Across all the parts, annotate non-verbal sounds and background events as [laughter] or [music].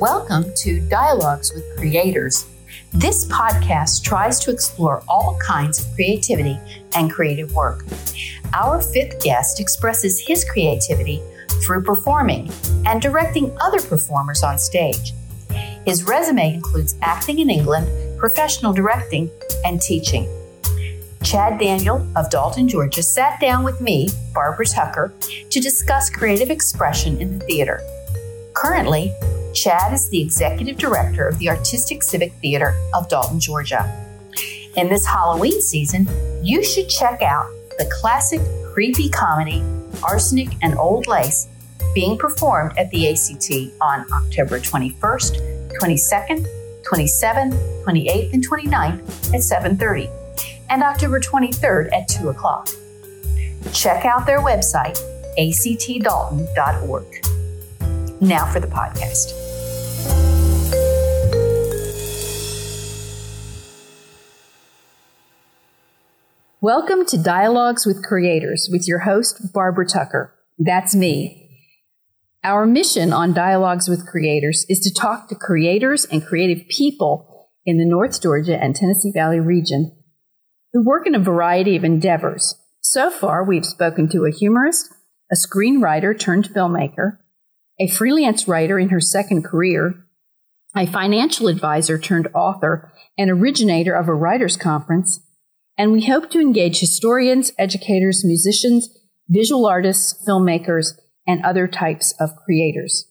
Welcome to Dialogues with Creators. This podcast tries to explore all kinds of creativity and creative work. Our fifth guest expresses his creativity through performing and directing other performers on stage. His resume includes acting in England, professional directing, and teaching. Chad Daniel of Dalton, Georgia, sat down with me, Barbara Tucker, to discuss creative expression in the theater. Currently, Chad is the executive director of the Artistic Civic Theater of Dalton, Georgia. In this Halloween season, you should check out the classic creepy comedy Arsenic and Old Lace being performed at the ACT on October 21st, 22nd, 27th, 28th, and 29th at 7:30, and October 23rd at 2 o'clock. Check out their website, actdalton.org. Now for the podcast. Welcome to Dialogues with Creators with your host, Barbara Tucker. That's me. Our mission on Dialogues with Creators is to talk to creators and creative people in the North Georgia and Tennessee Valley region who work in a variety of endeavors. So far, we've spoken to a humorist, a screenwriter turned filmmaker, a freelance writer in her second career, a financial advisor turned author, and originator of a writers' conference, and we hope to engage historians, educators, musicians, visual artists, filmmakers, and other types of creators.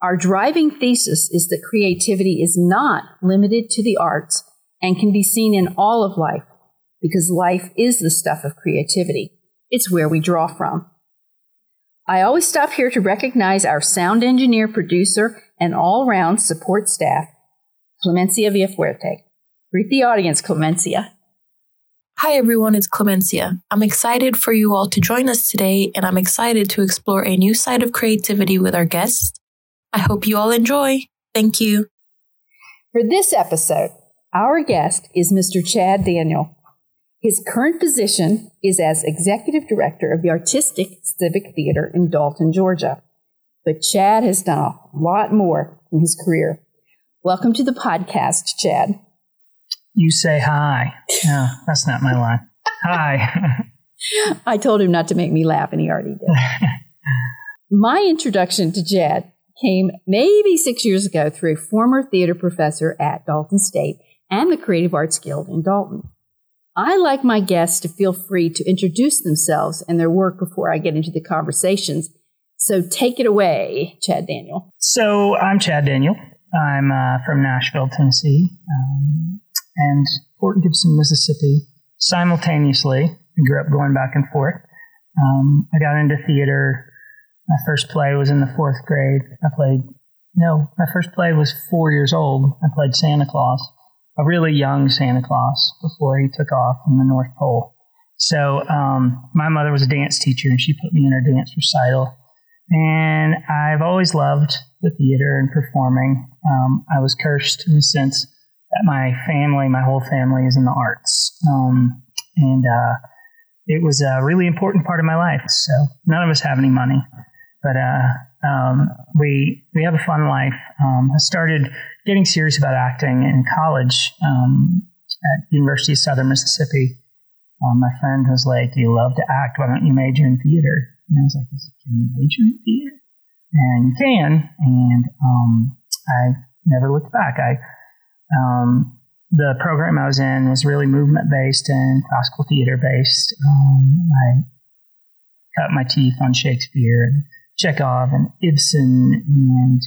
Our driving thesis is that creativity is not limited to the arts and can be seen in all of life because life is the stuff of creativity. It's where we draw from. I always stop here to recognize our sound engineer, producer, and all round support staff, Clemencia Villafuerte. Greet the audience, Clemencia. Hi everyone, it's Clemencia. I'm excited for you all to join us today, and I'm excited to explore a new side of creativity with our guests. I hope you all enjoy. Thank you. For this episode, our guest is Mr. Chad Daniel. His current position is as Executive Director of the Artistic Civic Theater in Dalton, Georgia. But Chad has done a lot more in his career. Welcome to the podcast, Chad you say hi. No, that's not my line. Hi. [laughs] I told him not to make me laugh, and he already did. [laughs] my introduction to Chad came maybe six years ago through a former theater professor at Dalton State and the Creative Arts Guild in Dalton. I like my guests to feel free to introduce themselves and their work before I get into the conversations. So take it away, Chad Daniel. So I'm Chad Daniel. I'm uh, from Nashville, Tennessee. Um, and Fort Gibson, Mississippi simultaneously. I grew up going back and forth. Um, I got into theater. My first play was in the fourth grade. I played, no, my first play was four years old. I played Santa Claus, a really young Santa Claus before he took off in the North Pole. So um, my mother was a dance teacher and she put me in her dance recital. And I've always loved the theater and performing. Um, I was cursed in the sense my family, my whole family, is in the arts, um, and uh, it was a really important part of my life. So none of us have any money, but uh, um, we we have a fun life. Um, I started getting serious about acting in college um, at University of Southern Mississippi. Um, my friend was like, "You love to act. Why don't you major in theater?" And I was like, "Can you major in theater?" And you can. And um, I never looked back. I um, the program I was in was really movement based and classical theater based. Um, I cut my teeth on Shakespeare and Chekhov and Ibsen and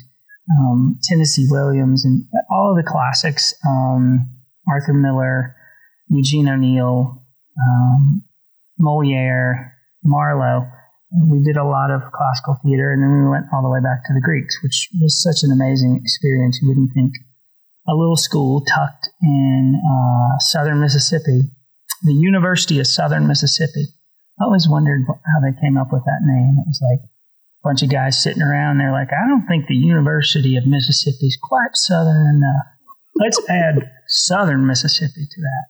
um, Tennessee Williams and all of the classics. Um, Arthur Miller, Eugene O'Neill, um, Moliere, Marlowe. We did a lot of classical theater, and then we went all the way back to the Greeks, which was such an amazing experience. You wouldn't think a little school tucked in uh, southern Mississippi, the University of Southern Mississippi. I always wondered how they came up with that name. It was like a bunch of guys sitting around. They're like, I don't think the University of Mississippi is quite southern enough. Let's add Southern Mississippi to that.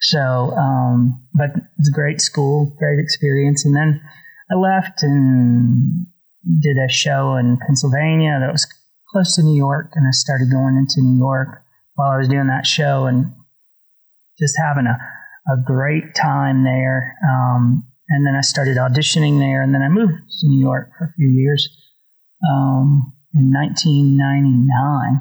So, um, but it's a great school, great experience. And then I left and did a show in Pennsylvania that was close to New York, and I started going into New York while I was doing that show and just having a, a great time there. Um, and then I started auditioning there, and then I moved to New York for a few years um, in 1999.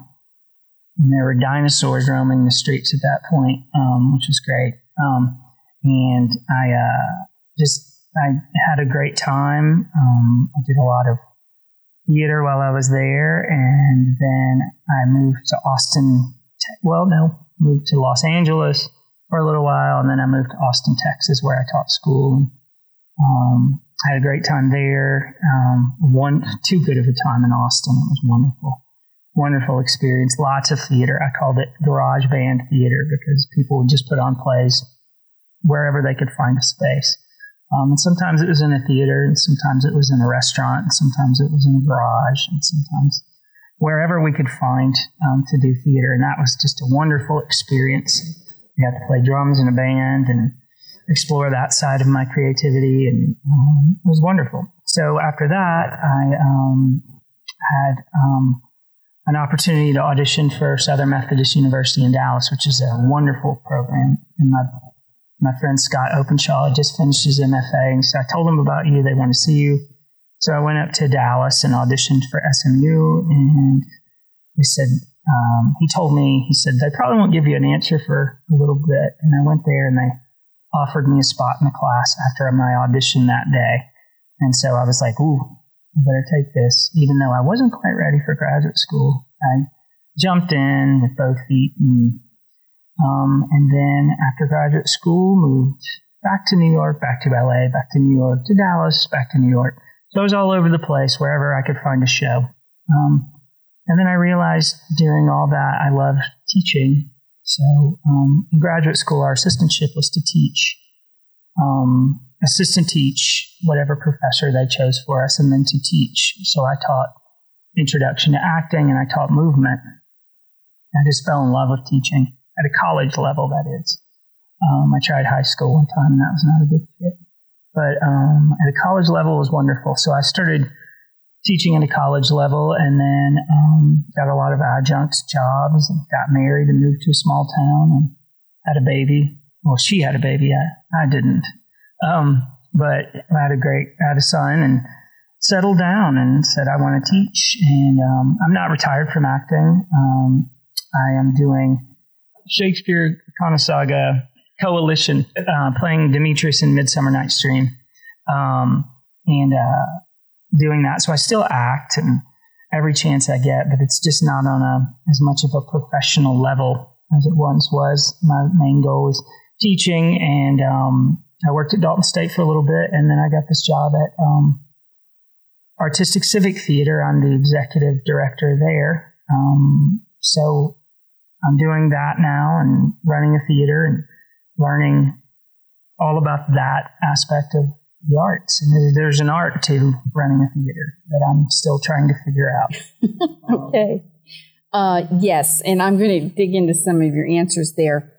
And there were dinosaurs roaming the streets at that point, um, which was great. Um, and I uh, just I had a great time. Um, I did a lot of theater while I was there, and then I moved to Austin. Well, no, moved to Los Angeles for a little while, and then I moved to Austin, Texas, where I taught school. Um, I had a great time there. Um, one too good of a time in Austin. It was wonderful, wonderful experience. Lots of theater. I called it garage band theater because people would just put on plays wherever they could find a space. Um, and sometimes it was in a theater, and sometimes it was in a restaurant, and sometimes it was in a garage, and sometimes wherever we could find um, to do theater. And that was just a wonderful experience. We got to play drums in a band and explore that side of my creativity, and um, it was wonderful. So after that, I um, had um, an opportunity to audition for Southern Methodist University in Dallas, which is a wonderful program. And my my friend Scott Openshaw just finished his MFA, and so I told him about you. They want to see you. So I went up to Dallas and auditioned for SMU, and they said um, he told me he said they probably won't give you an answer for a little bit. And I went there, and they offered me a spot in the class after my audition that day. And so I was like, "Ooh, I better take this," even though I wasn't quite ready for graduate school. I jumped in with both feet and um, and then after graduate school, moved back to New York, back to LA, back to New York, to Dallas, back to New York. So I was all over the place, wherever I could find a show. Um, and then I realized during all that I loved teaching. So um, in graduate school, our assistantship was to teach, um, assistant teach whatever professor they chose for us, and then to teach. So I taught introduction to acting and I taught movement. I just fell in love with teaching at a college level, that is. Um, I tried high school one time and that was not a good fit. But um, at a college level was wonderful. So I started teaching at a college level and then um, got a lot of adjunct jobs and got married and moved to a small town and had a baby. Well, she had a baby. I, I didn't. Um, but I had a great, I had a son and settled down and said, I want to teach. And um, I'm not retired from acting. Um, I am doing Shakespeare Conasauga Coalition, uh, playing Demetrius in Midsummer Night's Dream, um, and uh, doing that. So I still act and every chance I get, but it's just not on a as much of a professional level as it once was. My main goal is teaching, and um, I worked at Dalton State for a little bit, and then I got this job at um, Artistic Civic Theater. I'm the executive director there. Um, so I'm doing that now and running a theater and learning all about that aspect of the arts. And there's an art to running a theater that I'm still trying to figure out. [laughs] okay. Uh, yes, and I'm going to dig into some of your answers there.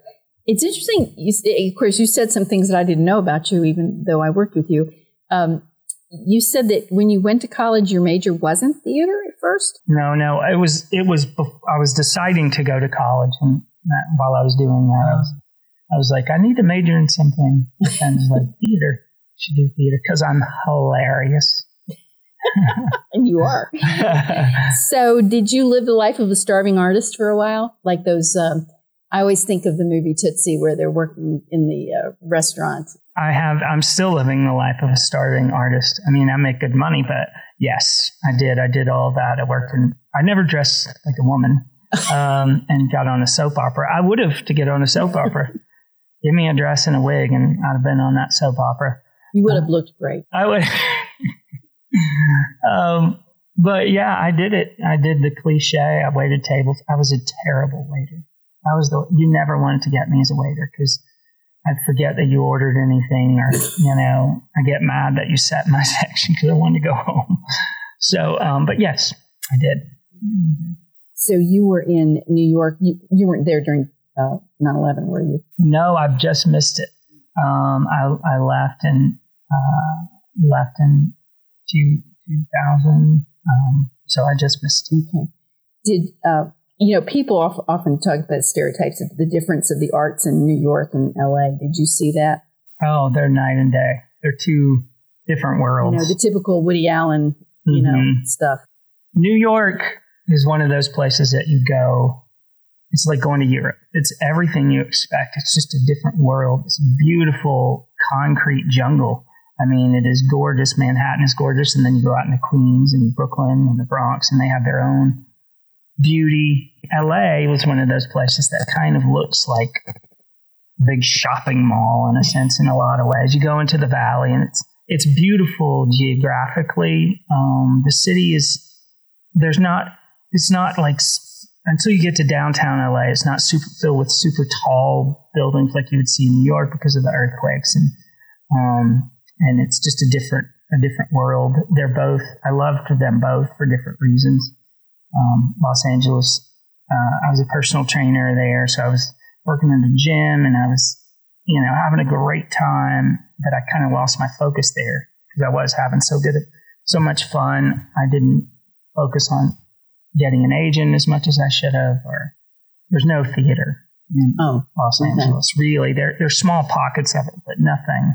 It's interesting. You, of course, you said some things that I didn't know about you, even though I worked with you. Um, you said that when you went to college, your major wasn't theater at first. No, no, it was it was. I was deciding to go to college, and that, while I was doing that, I was I was like, I need to major in something. And was like [laughs] theater. Should do theater because I'm hilarious. [laughs] and you are. [laughs] so, did you live the life of a starving artist for a while, like those? Um, I always think of the movie Tootsie, where they're working in the uh, restaurant I have. I'm still living the life of a starving artist. I mean, I make good money, but yes, I did. I did all that. I worked in. I never dressed like a woman, [laughs] um, and got on a soap opera. I would have to get on a soap opera. [laughs] Give me a dress and a wig, and I'd have been on that soap opera. You would have uh, looked great. I would. [laughs] um, but yeah, I did it. I did the cliche. I waited tables. I was a terrible waiter. I was the. You never wanted to get me as a waiter because I'd forget that you ordered anything, or you know, I get mad that you sat in my [laughs] section because I wanted to go home. So, um, but yes, I did. So you were in New York. You, you weren't there during uh, 9/11, were you? No, I've just missed it. Um, I, I left in uh, left in two, 2000. Um, so I just missed it. Okay. Did uh, you know people often talk about stereotypes of the difference of the arts in New York and L.A. Did you see that? Oh, they're night and day. They're two different worlds. You know, the typical Woody Allen, you mm-hmm. know, stuff. New York is one of those places that you go. It's like going to Europe. It's everything you expect. It's just a different world. It's beautiful concrete jungle. I mean, it is gorgeous. Manhattan is gorgeous, and then you go out into Queens and Brooklyn and the Bronx, and they have their own beauty. LA was one of those places that kind of looks like big shopping mall in a sense, in a lot of ways. You go into the valley, and it's it's beautiful geographically. Um, the city is there's not it's not like until you get to downtown LA, it's not super filled with super tall buildings like you would see in New York because of the earthquakes and um, and it's just a different a different world. They're both I loved them both for different reasons. Um, Los Angeles, uh, I was a personal trainer there, so I was working in the gym and I was you know having a great time, but I kind of lost my focus there because I was having so good so much fun. I didn't focus on getting an agent as much as I should have, or there's no theater in oh, Los okay. Angeles. Really, there there's small pockets of it, but nothing,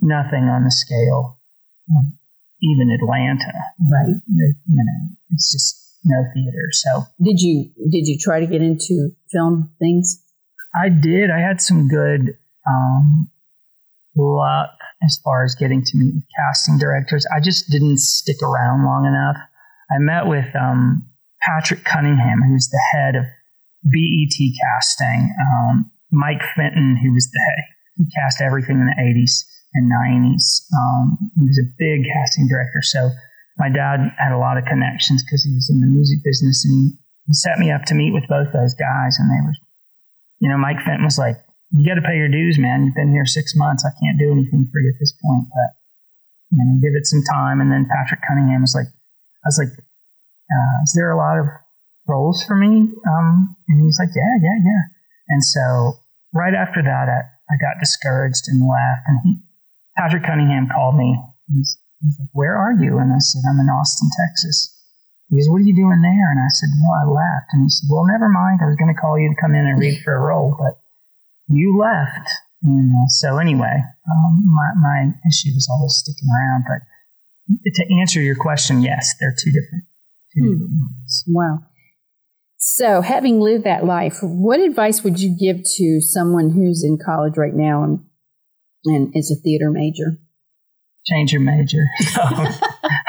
nothing on the scale of even Atlanta. Right. You know, it's just no theater. So did you did you try to get into film things? I did. I had some good um, luck as far as getting to meet with casting directors. I just didn't stick around long enough I met with um, Patrick Cunningham, who's the head of BET casting, um, Mike Fenton, who was the head, he cast everything in the 80s and 90s. Um, he was a big casting director. So my dad had a lot of connections because he was in the music business and he, he set me up to meet with both those guys. And they were, you know, Mike Fenton was like, you got to pay your dues, man. You've been here six months. I can't do anything for you at this point, but you know, give it some time. And then Patrick Cunningham was like, I was like, uh, is there a lot of roles for me? Um, and he's like, yeah, yeah, yeah. And so right after that, I, I got discouraged and left. And he, Patrick Cunningham called me. He's, he's like, where are you? And I said, I'm in Austin, Texas. He goes, what are you doing there? And I said, well, I left. And he said, well, never mind. I was going to call you to come in and read for a role, but you left. And uh, so anyway, um, my, my issue was always sticking around. But to answer your question, yes, they're two different, two hmm. different ones. Wow. So, having lived that life, what advice would you give to someone who's in college right now and, and is a theater major? Change your major. [laughs] [laughs]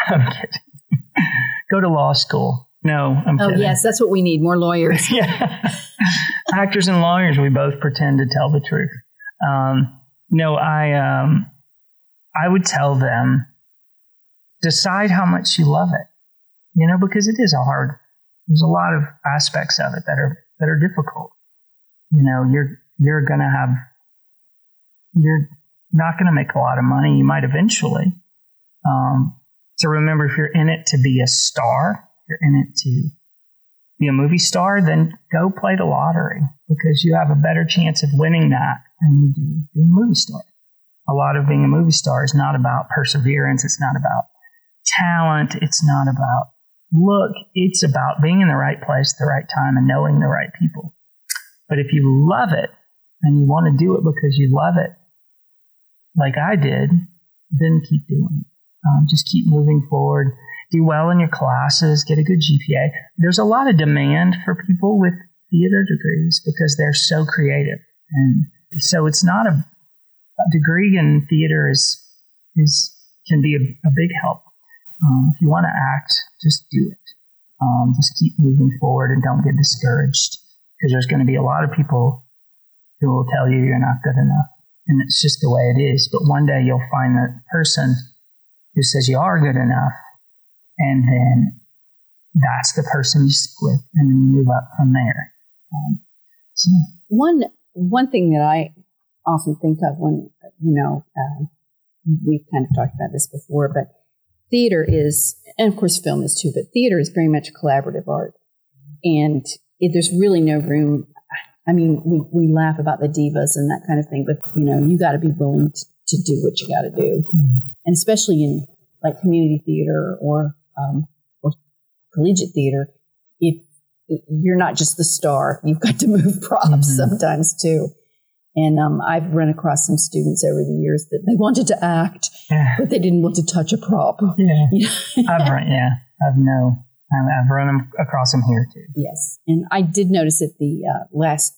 I'm kidding. Go to law school. No, I'm oh, kidding. yes, that's what we need more lawyers. [laughs] yeah. Actors and lawyers, we both pretend to tell the truth. Um, no, I, um, I would tell them decide how much you love it. You know, because it is a hard. There's a lot of aspects of it that are that are difficult. You know, you're you're gonna have you're not gonna make a lot of money. You might eventually. Um, so remember, if you're in it to be a star, you're in it to be a movie star, then go play the lottery because you have a better chance of winning that than you do being a movie star. A lot of being a movie star is not about perseverance. It's not about talent. It's not about look. It's about being in the right place at the right time and knowing the right people. But if you love it and you want to do it because you love it, like I did, then keep doing it. Um, just keep moving forward. Do well in your classes. Get a good GPA. There's a lot of demand for people with theater degrees because they're so creative, and so it's not a, a degree in theater is is can be a, a big help um, if you want to act, just do it. Um, just keep moving forward and don't get discouraged because there's going to be a lot of people who will tell you you're not good enough. And it's just the way it is. But one day you'll find that person who says you are good enough. And then that's the person you stick with and then you move up from there. Um, so. One, one thing that I often think of when, you know, uh, we've kind of talked about this before, but theater is, and of course film is too, but theater is very much collaborative art. And it, there's really no room. I mean, we, we laugh about the divas and that kind of thing, but you know, you got to be willing to, to, do what you got to do. Mm. And especially in like community theater or, um, or collegiate theater, if you're not just the star, you've got to move [laughs] props mm-hmm. sometimes too. And um, I've run across some students over the years that they wanted to act, yeah. but they didn't want to touch a prop. Yeah, [laughs] I've run, yeah, I've no, I've run across them here too. Yes, and I did notice at the uh, last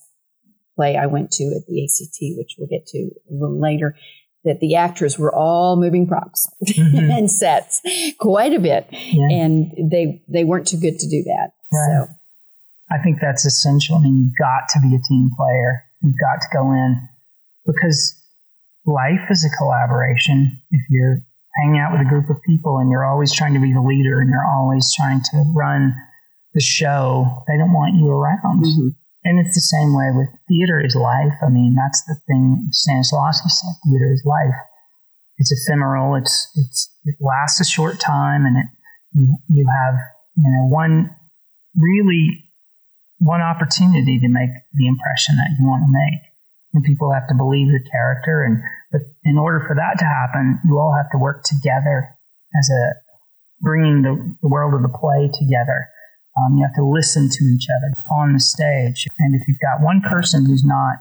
play I went to at the ACT, which we'll get to a little later, that the actors were all moving props [laughs] mm-hmm. and sets quite a bit, yeah. and they they weren't too good to do that. Right. So, I think that's essential. I mean, you've got to be a team player You've got to go in because life is a collaboration. If you're hanging out with a group of people and you're always trying to be the leader and you're always trying to run the show, they don't want you around. Mm-hmm. And it's the same way with theater is life. I mean, that's the thing Stanislavski said, theater is life. It's ephemeral. It's, it's, it lasts a short time and it, you, you have, you know, one really one opportunity to make the impression that you want to make. And people have to believe your character. And but in order for that to happen, you all have to work together as a bringing the, the world of the play together. Um, you have to listen to each other on the stage. And if you've got one person who's not,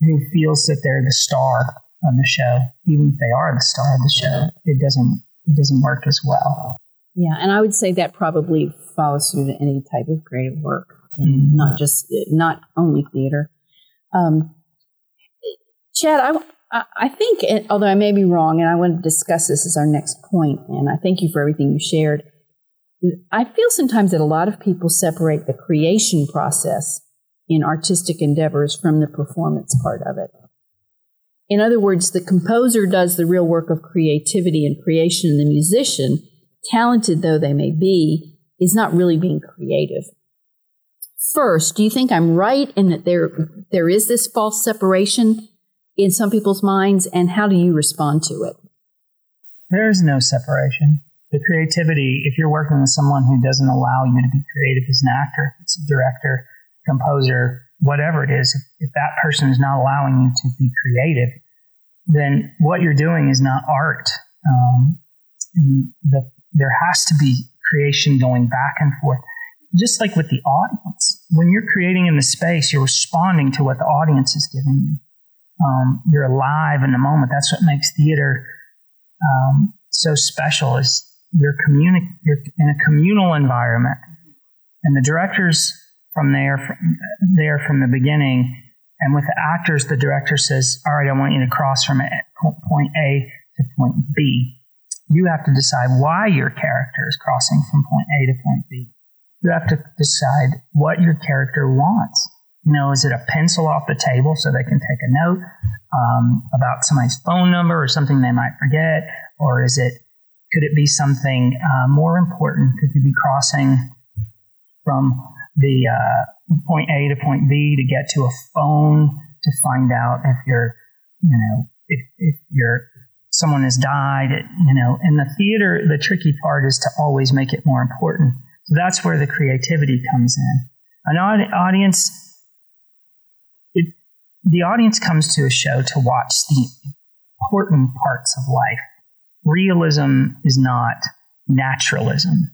who feels that they're the star of the show, even if they are the star of the show, it doesn't it doesn't work as well. Yeah, and I would say that probably follows through to any type of creative work, and mm-hmm. not just not only theater. Um, Chad, I, I think, although I may be wrong, and I want to discuss this as our next point, and I thank you for everything you shared. I feel sometimes that a lot of people separate the creation process in artistic endeavors from the performance part of it. In other words, the composer does the real work of creativity and creation, and the musician talented though they may be, is not really being creative. First, do you think I'm right in that there there is this false separation in some people's minds, and how do you respond to it? There's no separation. The creativity, if you're working with someone who doesn't allow you to be creative as an actor, it's a director, composer, whatever it is, if, if that person is not allowing you to be creative, then what you're doing is not art. Um, the there has to be creation going back and forth. Just like with the audience, when you're creating in the space, you're responding to what the audience is giving you. Um, you're alive in the moment. That's what makes theater um, so special. Is you're communi- you're in a communal environment, and the directors from there from there from the beginning, and with the actors, the director says, "All right, I want you to cross from point A to point B." you have to decide why your character is crossing from point A to point B. You have to decide what your character wants. You know, is it a pencil off the table so they can take a note um, about somebody's phone number or something they might forget? Or is it, could it be something uh, more important? Could you be crossing from the uh, point A to point B to get to a phone to find out if you're, you know, if, if you're someone has died, you know, in the theater, the tricky part is to always make it more important. So that's where the creativity comes in. An audience, the audience comes to a show to watch the important parts of life. Realism is not naturalism.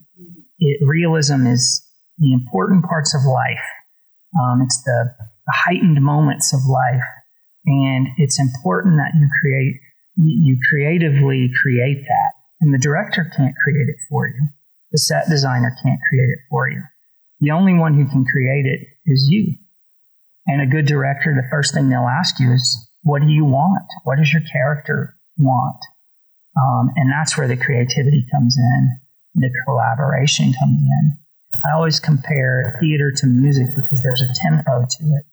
It, realism is the important parts of life. Um, it's the, the heightened moments of life. And it's important that you create you creatively create that. And the director can't create it for you. The set designer can't create it for you. The only one who can create it is you. And a good director, the first thing they'll ask you is, what do you want? What does your character want? Um, and that's where the creativity comes in, the collaboration comes in. I always compare theater to music because there's a tempo to it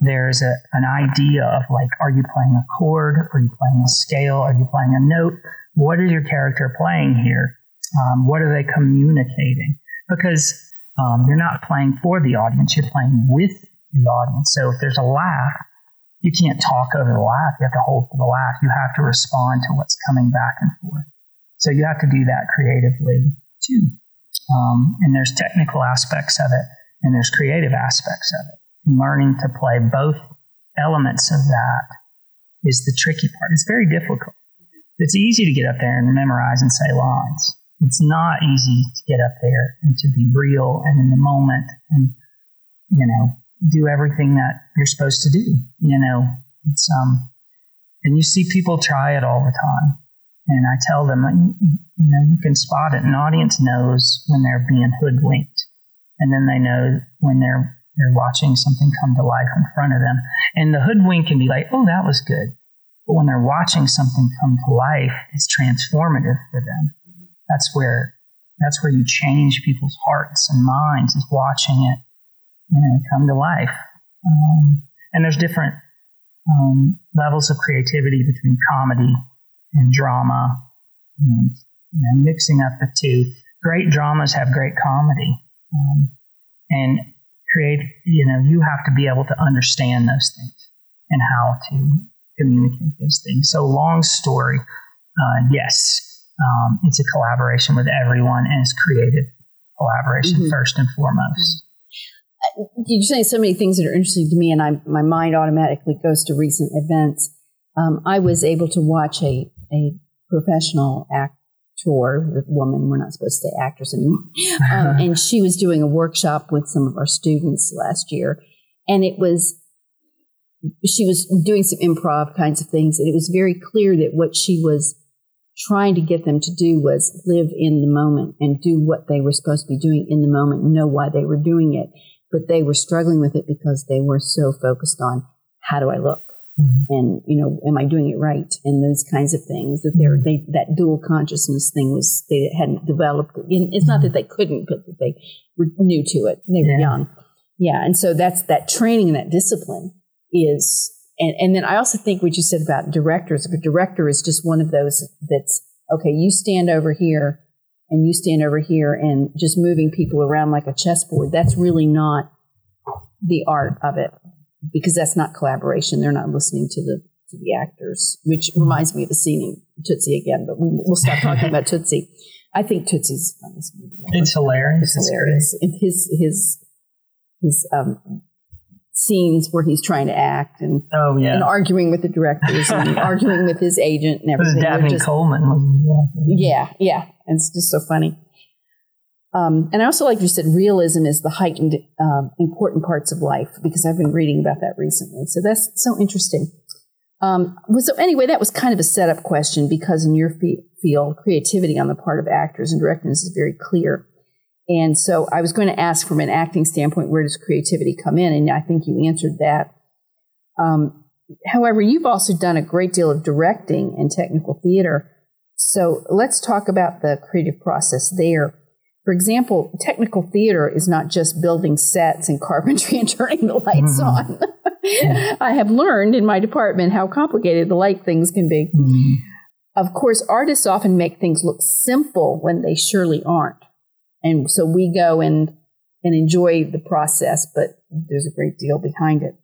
there's a, an idea of like, are you playing a chord? Are you playing a scale? Are you playing a note? What is your character playing here? Um, what are they communicating? Because um, you're not playing for the audience, you're playing with the audience. So if there's a laugh, you can't talk over the laugh. You have to hold for the laugh. You have to respond to what's coming back and forth. So you have to do that creatively too. Um, and there's technical aspects of it, and there's creative aspects of it learning to play both elements of that is the tricky part. It's very difficult. It's easy to get up there and memorize and say lines. it's not easy to get up there and to be real and in the moment and you know do everything that you're supposed to do. You know, it's um, and you see people try it all the time. And I tell them, you, know, you can spot it. An audience knows when they're being hoodwinked, and then they know when they're they're watching something come to life in front of them. And the hoodwink can be like, oh, that was good. But when they're watching something come to life, it's transformative for them. That's where that's where you change people's hearts and minds is watching it you know, come to life. Um, and there's different um, levels of creativity between comedy and drama, and you know, mixing up the two. Great dramas have great comedy, um, and create. You know, you have to be able to understand those things and how to communicate those things. So, long story, uh, yes, um, it's a collaboration with everyone, and it's creative collaboration mm-hmm. first and foremost you're saying so many things that are interesting to me, and I, my mind automatically goes to recent events. Um, I was able to watch a, a professional actor, the woman, we're not supposed to say actress anymore, um, [laughs] and she was doing a workshop with some of our students last year. And it was, she was doing some improv kinds of things, and it was very clear that what she was trying to get them to do was live in the moment and do what they were supposed to be doing in the moment, know why they were doing it but they were struggling with it because they were so focused on how do I look? Mm-hmm. And, you know, am I doing it right? And those kinds of things that they're, mm-hmm. they, that dual consciousness thing was, they hadn't developed. It's not that they couldn't, but that they were new to it. They were yeah. young. Yeah. And so that's that training and that discipline is, and, and then I also think what you said about directors, a director is just one of those that's, okay, you stand over here and you stand over here and just moving people around like a chessboard, that's really not the art of it because that's not collaboration. They're not listening to the to the actors, which reminds me of the scene in Tootsie again. But we'll stop talking about Tootsie. I think Tootsie's funniest movie. It's hilarious. It's hilarious. His his his um, scenes where he's trying to act and oh yeah, and arguing with the directors and [laughs] arguing with his agent and everything. It was Dabney just, Coleman. Yeah, yeah, and it's just so funny. Um, and I also like you said, realism is the heightened um, important parts of life because I've been reading about that recently. So that's so interesting. Um, so anyway, that was kind of a setup question because in your field, creativity on the part of actors and directors is very clear. And so I was going to ask from an acting standpoint, where does creativity come in? And I think you answered that. Um, however, you've also done a great deal of directing and technical theater. So let's talk about the creative process there. For example, technical theater is not just building sets and [laughs] carpentry and turning the lights mm-hmm. on. [laughs] I have learned in my department how complicated the light things can be. Mm-hmm. Of course, artists often make things look simple when they surely aren't. And so we go and, and enjoy the process, but there's a great deal behind it.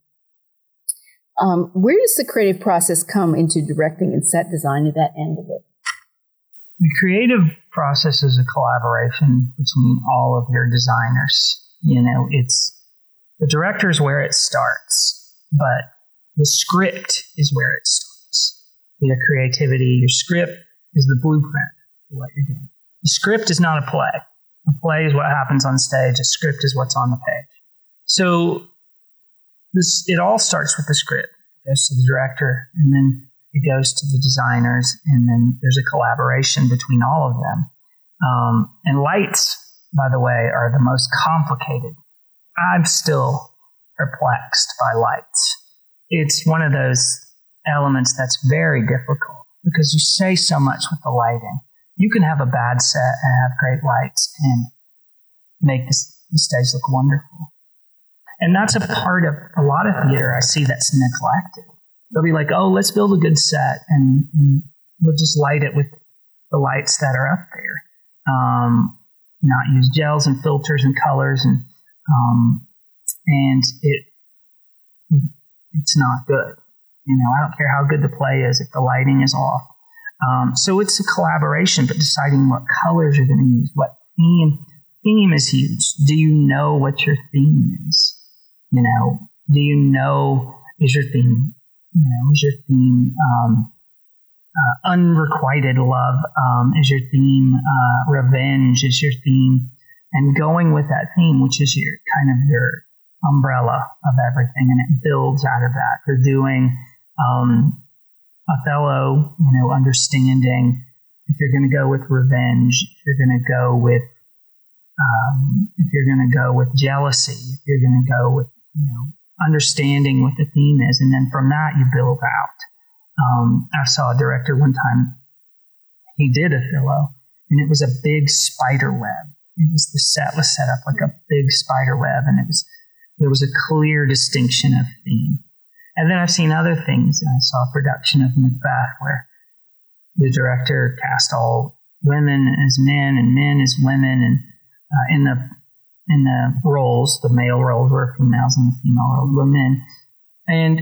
Um, where does the creative process come into directing and set design at that end of it? The creative process is a collaboration between all of your designers. You know, it's the director is where it starts, but the script is where it starts. Your creativity, your script is the blueprint for what you're doing. The script is not a play. A play is what happens on stage. A script is what's on the page. So this it all starts with the script. It goes to the director, and then it goes to the designers, and then there's a collaboration between all of them. Um, and lights, by the way, are the most complicated. I'm still perplexed by lights. It's one of those elements that's very difficult because you say so much with the lighting you can have a bad set and have great lights and make the stage look wonderful. And that's a part of a lot of theater I see that's neglected. They'll be like, oh, let's build a good set and, and we'll just light it with the lights that are up there. Um, not use gels and filters and colors and um, and it it's not good. You know, I don't care how good the play is if the lighting is off. Um, so it's a collaboration, but deciding what colors you're going to use, what theme. Theme is huge. Do you know what your theme is? You know, do you know is your theme? You know, is your theme um, uh, unrequited love um, is your theme, uh, revenge is your theme, and going with that theme, which is your kind of your umbrella of everything, and it builds out of that. You're doing um, Othello, you know, understanding if you're going to go with revenge, if you're going to go with um, if you're going to go with jealousy, if you're going to go with you know understanding what the theme is, and then from that you build out. Um, I saw a director one time. He did Othello, and it was a big spider web. It was the set was set up like a big spider web, and it was there was a clear distinction of theme. And then I've seen other things. I saw a production of Macbeth where the director cast all women as men and men as women, and uh, in the in the roles, the male roles were females and the female roles were men, and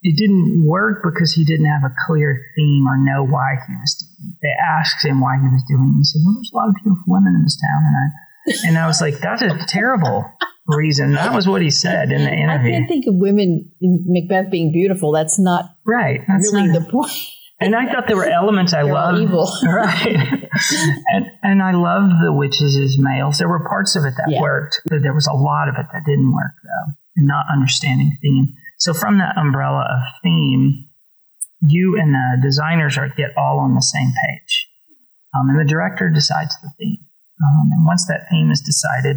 it didn't work because he didn't have a clear theme or know why he was doing it. They asked him why he was doing it. He said, "Well, there's a lot of beautiful women in this town," and I and I was like, "That's a terrible." Reason. That was what he said in the interview. I can't think of women in Macbeth being beautiful. That's not right. That's really not, the point. And I thought there were elements I loved. evil. [laughs] right. and and I loved the witches as males. There were parts of it that Yeah. worked, but there was a lot of it that didn't work though. And not understanding theme. So from that umbrella of theme, you and the designers are get all on the same page. Um, and the director decides the theme. Um, and once that theme is decided,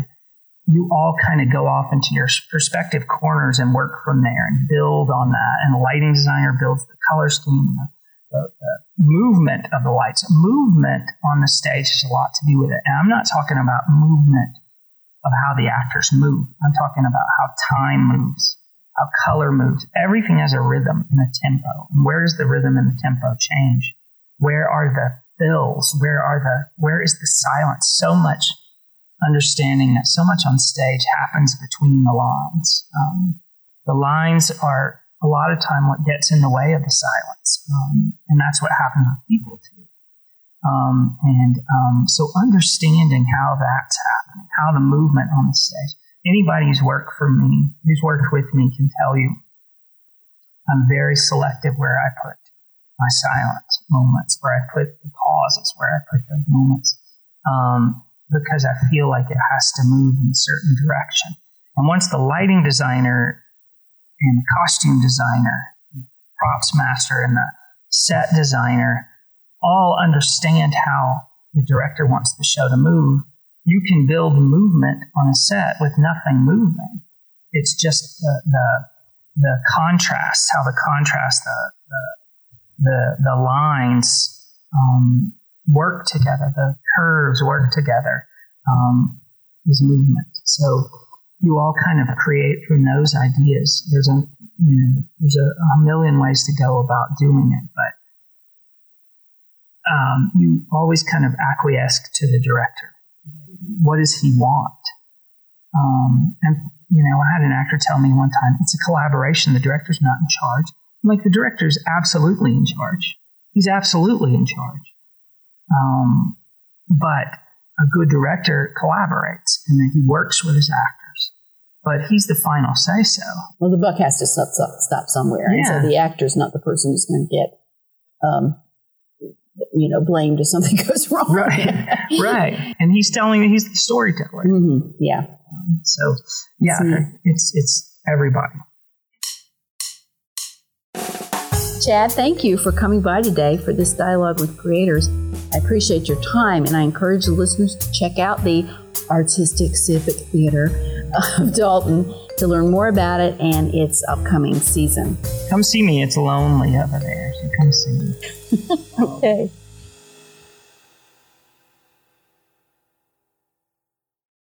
you all kind of go off into your respective corners and work from there and build on that. And the lighting designer builds the color scheme, the, the, the movement of the lights. Movement on the stage has a lot to do with it. And I'm not talking about movement of how the actors move. I'm talking about how time moves, how color moves. Everything has a rhythm and a tempo. And where does the rhythm and the tempo change? Where are the fills? Where are the where is the silence? So much understanding that so much on stage happens between the lines. Um, the lines are a lot of time what gets in the way of the silence, um, and that's what happens with people too. Um, and um, so understanding how that's happening, how the movement on the stage. Anybody who's worked for me, who's worked with me, can tell you I'm very selective where I put my silent moments, where I put the pauses, where I put those moments. Um, because I feel like it has to move in a certain direction. And once the lighting designer and the costume designer, props master, and the set designer all understand how the director wants the show to move, you can build movement on a set with nothing moving. It's just the the, the contrast, how the contrast, the the the, the lines um, work together, the curves work together, um, is movement. So you all kind of create from those ideas. There's a you know, there's a, a million ways to go about doing it, but um, you always kind of acquiesce to the director. What does he want? Um, and you know, I had an actor tell me one time, it's a collaboration. The director's not in charge. I'm like the director's absolutely in charge. He's absolutely in charge. Um, but a good director collaborates and then he works with his actors. But he's the final say so. Well, the buck has to stop, stop, somewhere, and so the actor's not the person who's going to get, um, you know, blamed if something [laughs] goes wrong. Right. [laughs] right. And he's telling me he's the storyteller. hmm Yeah. So yeah, it's it's everybody. Chad, thank you for coming by today for this dialogue with creators. I appreciate your time, and I encourage the listeners to check out the Artistic Civic Theater of [laughs] Dalton to learn more about it and its upcoming season. Come see me. It's lonely over there. So come see me. [laughs] Okay.